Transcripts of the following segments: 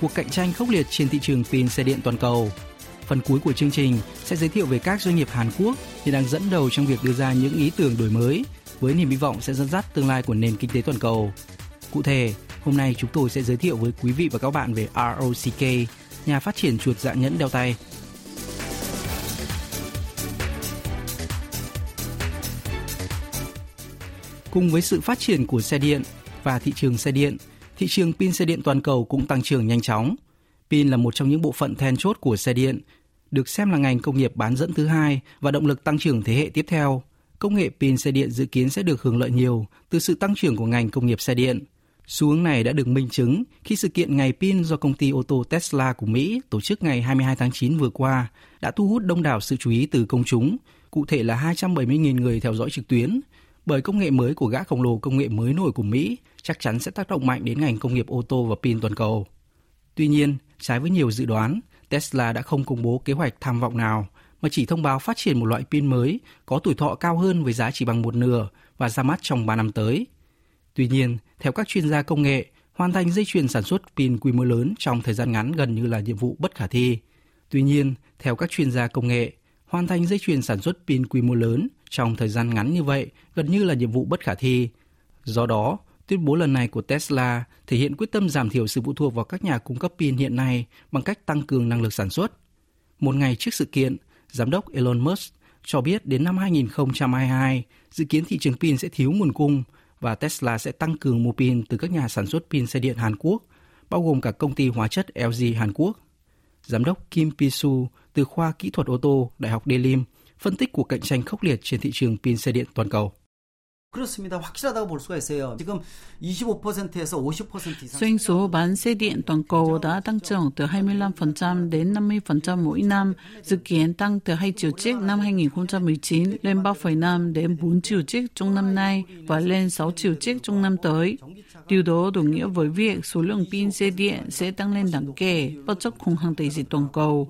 cuộc cạnh tranh khốc liệt trên thị trường pin xe điện toàn cầu. Phần cuối của chương trình sẽ giới thiệu về các doanh nghiệp Hàn Quốc hiện đang dẫn đầu trong việc đưa ra những ý tưởng đổi mới với niềm hy vọng sẽ dẫn dắt tương lai của nền kinh tế toàn cầu. Cụ thể, hôm nay chúng tôi sẽ giới thiệu với quý vị và các bạn về ROCK, nhà phát triển chuột dạng nhẫn đeo tay. Cùng với sự phát triển của xe điện và thị trường xe điện, thị trường pin xe điện toàn cầu cũng tăng trưởng nhanh chóng. Pin là một trong những bộ phận then chốt của xe điện, được xem là ngành công nghiệp bán dẫn thứ hai và động lực tăng trưởng thế hệ tiếp theo. Công nghệ pin xe điện dự kiến sẽ được hưởng lợi nhiều từ sự tăng trưởng của ngành công nghiệp xe điện. Xu hướng này đã được minh chứng khi sự kiện Ngày pin do công ty ô tô Tesla của Mỹ tổ chức ngày 22 tháng 9 vừa qua đã thu hút đông đảo sự chú ý từ công chúng, cụ thể là 270.000 người theo dõi trực tuyến, bởi công nghệ mới của gã khổng lồ công nghệ mới nổi của Mỹ chắc chắn sẽ tác động mạnh đến ngành công nghiệp ô tô và pin toàn cầu. Tuy nhiên, trái với nhiều dự đoán, Tesla đã không công bố kế hoạch tham vọng nào mà chỉ thông báo phát triển một loại pin mới có tuổi thọ cao hơn với giá chỉ bằng một nửa và ra mắt trong 3 năm tới. Tuy nhiên, theo các chuyên gia công nghệ, hoàn thành dây chuyền sản xuất pin quy mô lớn trong thời gian ngắn gần như là nhiệm vụ bất khả thi. Tuy nhiên, theo các chuyên gia công nghệ, hoàn thành dây chuyền sản xuất pin quy mô lớn trong thời gian ngắn như vậy gần như là nhiệm vụ bất khả thi. Do đó, tuyên bố lần này của Tesla thể hiện quyết tâm giảm thiểu sự phụ thuộc vào các nhà cung cấp pin hiện nay bằng cách tăng cường năng lực sản xuất. Một ngày trước sự kiện, giám đốc Elon Musk cho biết đến năm 2022, dự kiến thị trường pin sẽ thiếu nguồn cung và Tesla sẽ tăng cường mua pin từ các nhà sản xuất pin xe điện Hàn Quốc, bao gồm cả công ty hóa chất LG Hàn Quốc. Giám đốc Kim Pisu từ khoa kỹ thuật ô tô Đại học Delim, phân tích cuộc cạnh tranh khốc liệt trên thị trường pin xe điện toàn cầu. 그렇습니다. 확실하다고 볼 수가 있어요. 지금 25%에서 50% 이상 Doanh số bán xe điện toàn cầu đã tăng trưởng từ 25% đến 50% mỗi năm, dự kiến tăng từ 2 triệu chiếc năm 2019 lên 3,5 đến 4 triệu chiếc trong năm nay và lên 6 triệu chiếc trong năm tới. Điều đó đồng nghĩa với việc số lượng pin xe điện sẽ tăng lên đáng kể bất chấp khủng hoảng đại dịch toàn cầu.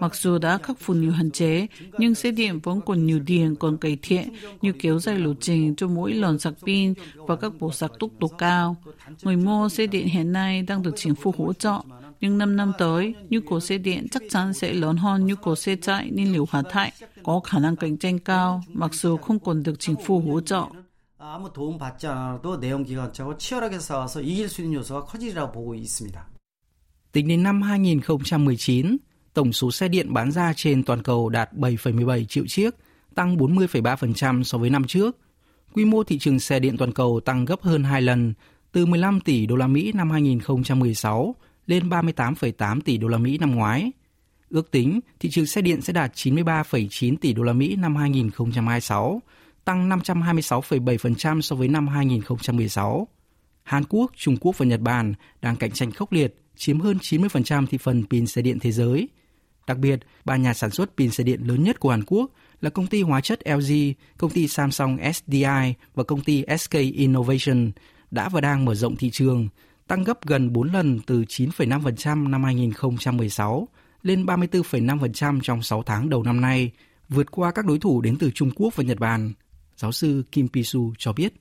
Mặc dù đã khắc phục nhiều hạn chế, nhưng xe điện vẫn còn nhiều điểm còn cải thiện như kéo dài lộ trình cho mỗi lần sạc pin và các bộ sạc tốc độ cao. Người mua xe điện hiện nay đang được chính phủ hỗ trợ, nhưng 5 năm tới, nhu cầu xe điện chắc chắn sẽ lớn hơn nhu cầu xe chạy nhiên liệu hóa thải, có khả năng cạnh tranh cao, mặc dù không còn được chính phủ hỗ trợ. 아무 도움 받지 않아도 내연기관차고 치열하게 싸워서 이길 수 있는 요소가 커지리라고 보고 있습니다. Tính đến năm 2019, tổng số xe điện bán ra trên toàn cầu đạt 7,17 triệu chiếc, tăng 40,3% so với năm trước. Quy mô thị trường xe điện toàn cầu tăng gấp hơn 2 lần, từ 15 tỷ đô la Mỹ năm 2016 lên 38,8 tỷ đô la Mỹ năm ngoái. Ước tính thị trường xe điện sẽ đạt 93,9 tỷ đô la Mỹ năm 2026, tăng 526,7% so với năm 2016. Hàn Quốc, Trung Quốc và Nhật Bản đang cạnh tranh khốc liệt, chiếm hơn 90% thị phần pin xe điện thế giới. Đặc biệt, ba nhà sản xuất pin xe điện lớn nhất của Hàn Quốc là công ty hóa chất LG, công ty Samsung SDI và công ty SK Innovation đã và đang mở rộng thị trường, tăng gấp gần 4 lần từ 9,5% năm 2016 lên 34,5% trong 6 tháng đầu năm nay, vượt qua các đối thủ đến từ Trung Quốc và Nhật Bản. Giáo sư Kim Pisu cho biết.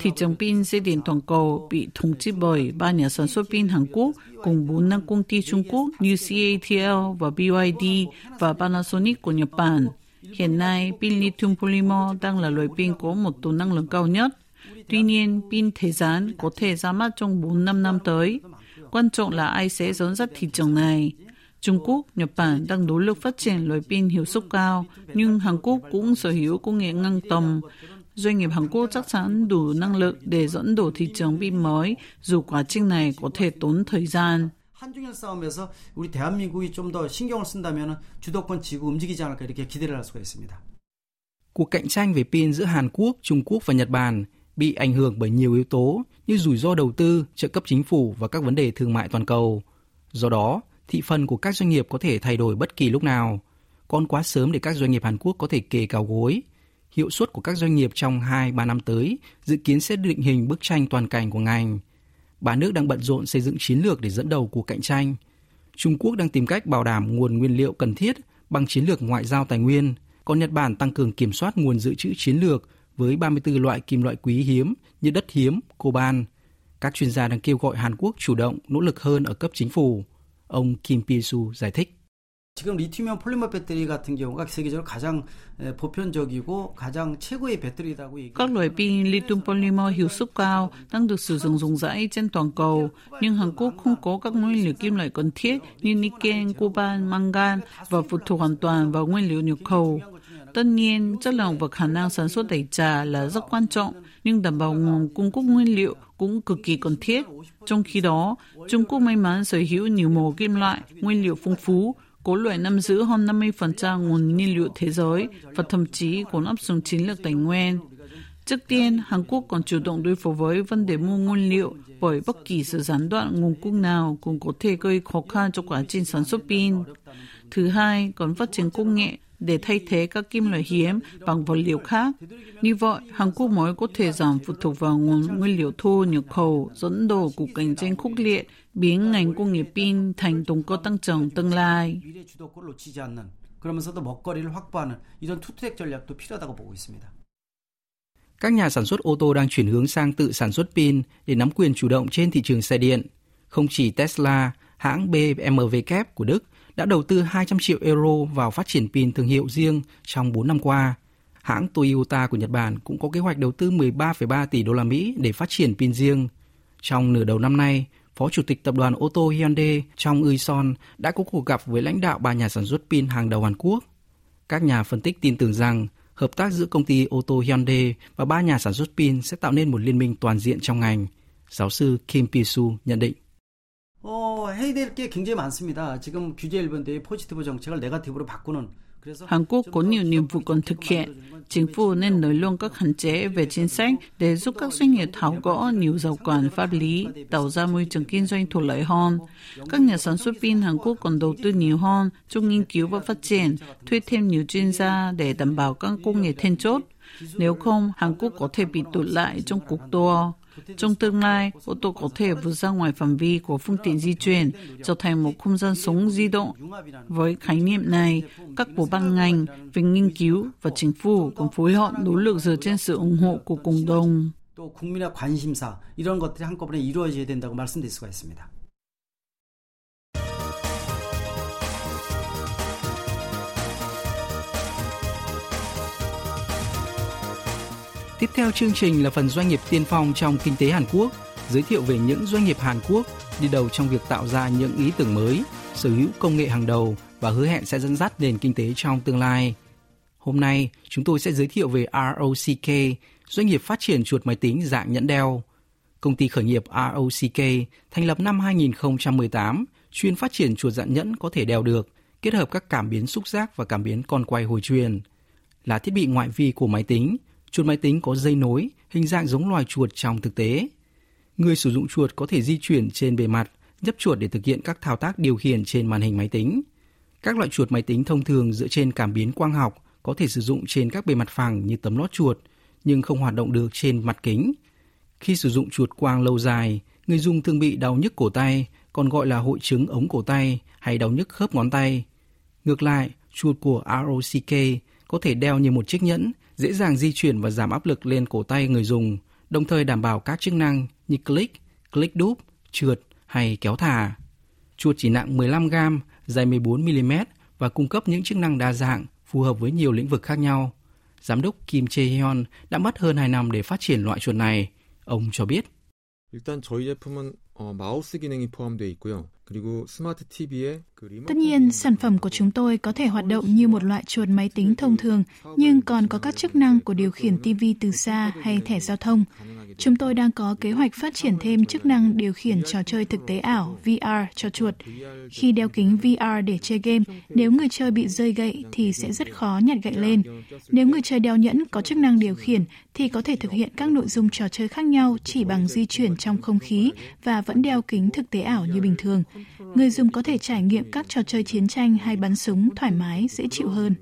Thị trường pin xe điện toàn cầu bị thống trị bởi ba nhà sản xuất pin Hàn Quốc cùng bốn năm công ty Trung Quốc như CATL và BYD và Panasonic của Nhật Bản. Hiện nay, pin lithium polymer đang là loại pin có một tồn năng lượng cao nhất. Tuy nhiên, pin thế gian có thể ra mắt trong 4-5 năm tới. Quan trọng là ai sẽ dẫn dắt thị trường này. Trung Quốc, Nhật Bản đang nỗ lực phát triển loại pin hiệu suất cao, nhưng Hàn Quốc cũng sở hữu công nghệ ngang tầm. Doanh nghiệp Hàn Quốc chắc chắn đủ năng lực để dẫn đổ thị trường pin mới, dù quá trình này có thể tốn thời gian. 한중일 싸움에서 우리 대한민국이 좀 더 신경을 쓴다면 주도권 지고 움직이지 않을까 이렇게 기대를 할 수가 있습니다. Cuộc cạnh tranh về pin giữa Hàn Quốc, Trung Quốc và Nhật Bản bị ảnh hưởng bởi nhiều yếu tố như rủi ro đầu tư, trợ cấp chính phủ và các vấn đề thương mại toàn cầu. Do đó, thị phần của các doanh nghiệp có thể thay đổi bất kỳ lúc nào. Còn quá sớm để các doanh nghiệp Hàn Quốc có thể kề cao gối. Hiệu suất của các doanh nghiệp trong 2-3 năm tới dự kiến sẽ định hình bức tranh toàn cảnh của ngành. Ba nước đang bận rộn xây dựng chiến lược để dẫn đầu cuộc cạnh tranh. Trung Quốc đang tìm cách bảo đảm nguồn nguyên liệu cần thiết bằng chiến lược ngoại giao tài nguyên, còn Nhật Bản tăng cường kiểm soát nguồn dự trữ chiến lược với 34 loại kim loại quý hiếm như đất hiếm, coban. Các chuyên gia đang kêu gọi Hàn Quốc chủ động nỗ lực hơn ở cấp chính phủ Ông Kim Pi-su giải thích. 지금 리튬이온 폴리머 배터리 같은 경우가 세계적으로 가장 보편적이고 가장 최고의 배터리라고 얘기. Các loại pin lithium polymer hiệu suất cao đang được sử dụng rộng rãi trên toàn cầu, nhưng Hàn Quốc không có các nguyên liệu kim loại cần thiết như niken, coban, mangan và phụ thuộc hoàn toàn vào nguyên liệu nhập khẩu. Tất nhiên, chất lượng và khả năng sản xuất đẩy trà là rất quan trọng, nhưng đảm bảo nguồn cung cấp nguyên liệu cũng cực kỳ cần thiết. Trong khi đó, Trung Quốc may mắn sở hữu nhiều màu kim loại, nguyên liệu phong phú, Cố loại nắm giữ hơn 50% nguồn nhiên liệu thế giới và thậm chí còn áp dụng chiến lược tài nguyên. Trước tiên, Hàn Quốc còn chủ động đối phó với vấn đề mua nguyên liệu bởi bất kỳ sự gián đoạn nguồn cung nào cũng có thể gây khó khăn cho quá trình sản xuất pin. Thứ hai, còn phát triển công nghệ để thay thế các kim loại hiếm bằng vật liệu khác. Như vậy, Hàn Quốc mới có thể giảm phụ thuộc vào nguồn nguyên liệu thô nhập khẩu, dẫn đồ cuộc cạnh tranh khốc liệt, biến ngành công nghiệp pin thành động cơ tăng trưởng tương lai. Các nhà sản xuất ô tô đang chuyển hướng sang tự sản xuất pin để nắm quyền chủ động trên thị trường xe điện. Không chỉ Tesla, hãng BMW kép của Đức đã đầu tư 200 triệu euro vào phát triển pin thương hiệu riêng trong 4 năm qua. Hãng Toyota của Nhật Bản cũng có kế hoạch đầu tư 13,3 tỷ đô la Mỹ để phát triển pin riêng. Trong nửa đầu năm nay, Phó Chủ tịch Tập đoàn ô tô Hyundai trong Uison đã có cuộc gặp với lãnh đạo ba nhà sản xuất pin hàng đầu Hàn Quốc. Các nhà phân tích tin tưởng rằng hợp tác giữa công ty ô tô Hyundai và ba nhà sản xuất pin sẽ tạo nên một liên minh toàn diện trong ngành. Giáo sư Kim Pisu nhận định. 어, 해야 될 게 굉장히 많습니다. 지금 규제 일본대의 포지티브 정책을 네가티브로 바꾸는 Hàn Quốc có nhiều nhiệm vụ cần thực hiện. Chính phủ nên nới lỏng các hạn chế về chính sách để giúp các doanh nghiệp tháo gỡ nhiều rào cản pháp lý, tạo ra môi trường kinh doanh thuận lợi hơn. Các nhà sản xuất pin Hàn Quốc còn đầu tư nhiều hơn trong nghiên cứu và phát triển, thuê thêm nhiều chuyên gia để đảm bảo các công nghệ then chốt. Nếu không, Hàn Quốc có thể bị tụt lại trong cuộc đua. Trong tương lai, ô tô có thể vượt ra ngoài phạm vi của phương tiện di chuyển, trở thành một không gian sống di động. Với khái niệm này, các bộ ban ngành về nghiên cứu và chính phủ cũng phối hợp nỗ lực dựa trên sự ủng hộ của cộng đồng. 또 국민의 관심사 이런 것들이 한꺼번에 이루어져야 된다고 말씀드릴 수가 있습니다. Tiếp theo chương trình là phần doanh nghiệp tiên phong trong kinh tế Hàn Quốc, giới thiệu về những doanh nghiệp Hàn Quốc đi đầu trong việc tạo ra những ý tưởng mới, sở hữu công nghệ hàng đầu và hứa hẹn sẽ dẫn dắt nền kinh tế trong tương lai. Hôm nay, chúng tôi sẽ giới thiệu về ROCK, doanh nghiệp phát triển chuột máy tính dạng nhẫn đeo. Công ty khởi nghiệp ROCK thành lập năm 2018, chuyên phát triển chuột dạng nhẫn có thể đeo được, kết hợp các cảm biến xúc giác và cảm biến con quay hồi truyền. Là thiết bị ngoại vi của máy tính, chuột máy tính có dây nối, hình dạng giống loài chuột trong thực tế. Người sử dụng chuột có thể di chuyển trên bề mặt, nhấp chuột để thực hiện các thao tác điều khiển trên màn hình máy tính. Các loại chuột máy tính thông thường dựa trên cảm biến quang học có thể sử dụng trên các bề mặt phẳng như tấm lót chuột, nhưng không hoạt động được trên mặt kính. Khi sử dụng chuột quang lâu dài, người dùng thường bị đau nhức cổ tay, còn gọi là hội chứng ống cổ tay hay đau nhức khớp ngón tay. Ngược lại, chuột của ROCK có thể đeo như một chiếc nhẫn, dễ dàng di chuyển và giảm áp lực lên cổ tay người dùng, đồng thời đảm bảo các chức năng như click, click đúp, trượt hay kéo thả. Chuột chỉ nặng 15 gram, dài 14 mm và cung cấp những chức năng đa dạng, phù hợp với nhiều lĩnh vực khác nhau. Giám đốc Kim Chae-hyun đã mất hơn 2 năm để phát triển loại chuột này. Ông cho biết. 일단 저희 제품은 어, 마우스 기능이 포함되어 있고요. Tất nhiên, sản phẩm của chúng tôi có thể hoạt động như một loại chuột máy tính thông thường, nhưng còn có các chức năng của điều khiển TV từ xa hay thẻ giao thông. Chúng tôi đang có kế hoạch phát triển thêm chức năng điều khiển trò chơi thực tế ảo VR cho chuột. Khi đeo kính VR để chơi game, nếu người chơi bị rơi gậy thì sẽ rất khó nhặt gậy lên. Nếu người chơi đeo nhẫn có chức năng điều khiển thì có thể thực hiện các nội dung trò chơi khác nhau chỉ bằng di chuyển trong không khí và vẫn đeo kính thực tế ảo như bình thường. Người dùng có thể trải nghiệm các trò chơi chiến tranh hay bắn súng thoải mái, dễ chịu hơn.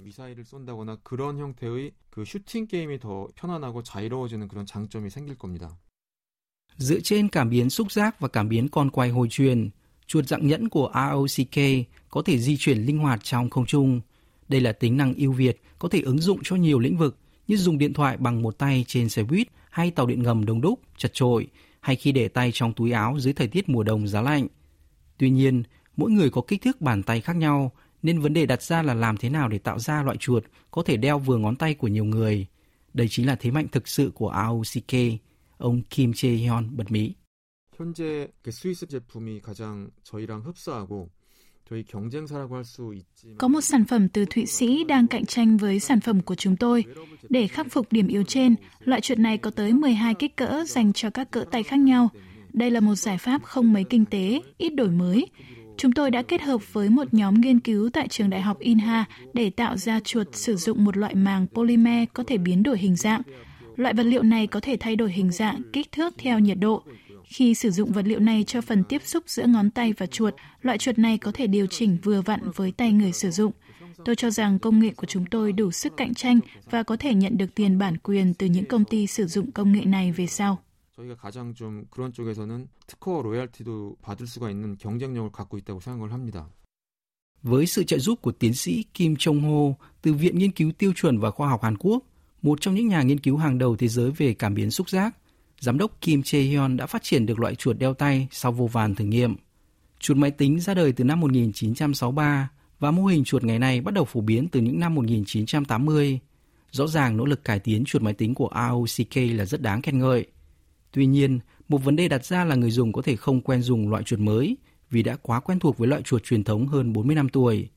Dựa trên cảm biến xúc giác và cảm biến con quay hồi truyền, chuột dạng nhẫn của ROCK có thể di chuyển linh hoạt trong không trung. Đây là tính năng ưu việt có thể ứng dụng cho nhiều lĩnh vực như dùng điện thoại bằng một tay trên xe buýt hay tàu điện ngầm đông đúc, chật trội, hay khi để tay trong túi áo dưới thời tiết mùa đông giá lạnh – Tuy nhiên, mỗi người có kích thước bàn tay khác nhau nên vấn đề đặt ra là làm thế nào để tạo ra loại chuột có thể đeo vừa ngón tay của nhiều người. Đây chính là thế mạnh thực sự của AOCK, ông Kim Chae-hyun bật mí. 현재 그 스위스 제품이 가장 저희랑 흡사하고 có một sản phẩm từ Thụy Sĩ đang cạnh tranh với sản phẩm của chúng tôi. Để khắc phục điểm yếu trên, loại chuột này có tới 12 kích cỡ dành cho các cỡ tay khác nhau. Đây là một giải pháp không mấy kinh tế, ít đổi mới. Chúng tôi đã kết hợp với một nhóm nghiên cứu tại trường đại học Inha để tạo ra chuột sử dụng một loại màng polymer có thể biến đổi hình dạng. Loại vật liệu này có thể thay đổi hình dạng, kích thước theo nhiệt độ. Khi sử dụng vật liệu này cho phần tiếp xúc giữa ngón tay và chuột, loại chuột này có thể điều chỉnh vừa vặn với tay người sử dụng. Tôi cho rằng công nghệ của chúng tôi đủ sức cạnh tranh và có thể nhận được tiền bản quyền từ những công ty sử dụng công nghệ này về sau. 저희가 가장 좀 그런 쪽에서는 특허 로얄티도 받을 수가 있는 경쟁력을 갖고 있다고 생각을 합니다. Với sự trợ giúp của tiến sĩ Kim Chong Ho từ Viện Nghiên cứu Tiêu chuẩn và Khoa học Hàn Quốc, một trong những nhà nghiên cứu hàng đầu thế giới về cảm biến xúc giác, giám đốc Kim Chae-hyun đã phát triển được loại chuột đeo tay sau vô vàn thử nghiệm. Chuột máy tính ra đời từ năm 1963 và mô hình chuột ngày nay bắt đầu phổ biến từ những năm 1980. Rõ ràng nỗ lực cải tiến chuột máy tính của ROCK là rất đáng khen ngợi. Tuy nhiên, một vấn đề đặt ra là người dùng có thể không quen dùng loại chuột mới vì đã quá quen thuộc với loại chuột truyền thống hơn 40 năm tuổi.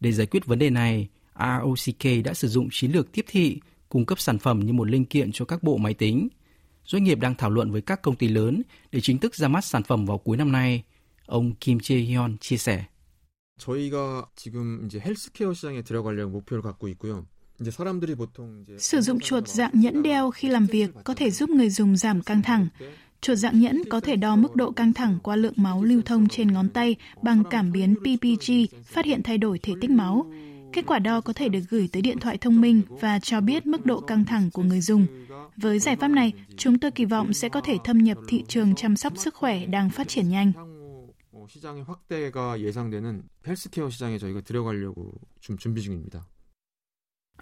Để giải quyết vấn đề này, ROCK đã sử dụng chiến lược tiếp thị, cung cấp sản phẩm như một linh kiện cho các bộ máy tính. Doanh nghiệp đang thảo luận với các công ty lớn để chính thức ra mắt sản phẩm vào cuối năm nay. Ông Kim Chae-hyun chia sẻ. 저희가 지금 이제 헬스케어 시장에 들어가려고 목표를 갖고 있고요. Sử dụng chuột dạng nhẫn đeo khi làm việc có thể giúp người dùng giảm căng thẳng. Chuột dạng nhẫn có thể đo mức độ căng thẳng qua lượng máu lưu thông trên ngón tay bằng cảm biến PPG, phát hiện thay đổi thể tích máu. Kết quả đo có thể được gửi tới điện thoại thông minh và cho biết mức độ căng thẳng của người dùng. Với giải pháp này, chúng tôi kỳ vọng sẽ có thể thâm nhập thị trường chăm sóc sức khỏe đang phát triển nhanh. 시장의 확대가 예상되는 헬스케어 시장에 저희가 들어가려고 좀 준비 중입니다.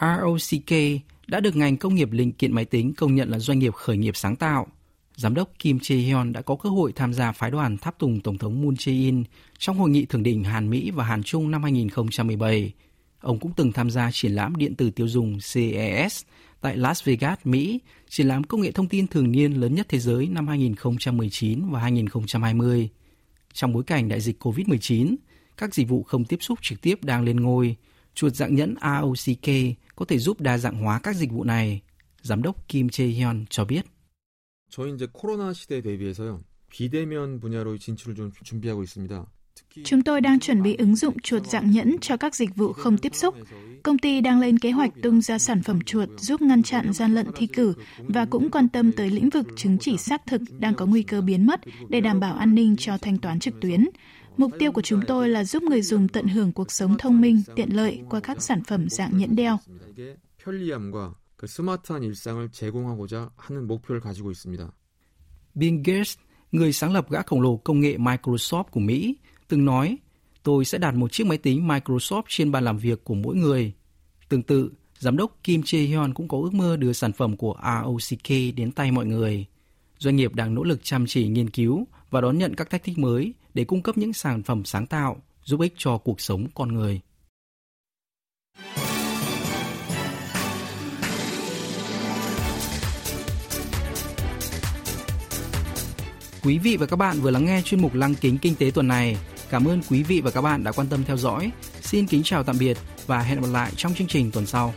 ROCK đã được ngành công nghiệp linh kiện máy tính công nhận là doanh nghiệp khởi nghiệp sáng tạo. Giám đốc Kim Chae-hyun đã có cơ hội tham gia phái đoàn tháp tùng Tổng thống Moon Jae-in trong hội nghị thượng đỉnh Hàn Mỹ và Hàn Trung năm 2017. Ông cũng từng tham gia triển lãm điện tử tiêu dùng CES tại Las Vegas, Mỹ, triển lãm công nghệ thông tin thường niên lớn nhất thế giới năm 2019 và 2020. Trong bối cảnh đại dịch COVID-19, các dịch vụ không tiếp xúc trực tiếp đang lên ngôi, chuột dạng nhẫn AOCK có thể giúp đa dạng hóa các dịch vụ này. Giám đốc Kim Jae-hyun cho biết. Chúng tôi đang chuẩn bị ứng dụng chuột dạng nhẫn cho các dịch vụ không tiếp xúc. Công ty đang lên kế hoạch tung ra sản phẩm chuột giúp ngăn chặn gian lận thi cử và cũng quan tâm tới lĩnh vực chứng chỉ xác thực đang có nguy cơ biến mất để đảm bảo an ninh cho thanh toán trực tuyến. Mục tiêu của chúng tôi là giúp người dùng tận hưởng cuộc sống thông minh, tiện lợi qua các sản phẩm dạng nhẫn đeo. Bill Gates, người sáng lập gã khổng lồ công nghệ Microsoft của Mỹ, từng nói, tôi sẽ đặt một chiếc máy tính Microsoft trên bàn làm việc của mỗi người. Tương tự, giám đốc Kim Jae-hyun cũng có ước mơ đưa sản phẩm của ROCK đến tay mọi người. Doanh nghiệp đang nỗ lực chăm chỉ nghiên cứu và đón nhận các thách thức mới để cung cấp những sản phẩm sáng tạo, giúp ích cho cuộc sống con người. Quý vị và các bạn vừa lắng nghe chuyên mục Lăng kính kinh tế tuần này. Cảm ơn quý vị và các bạn đã quan tâm theo dõi. Xin kính chào tạm biệt và hẹn gặp lại trong chương trình tuần sau.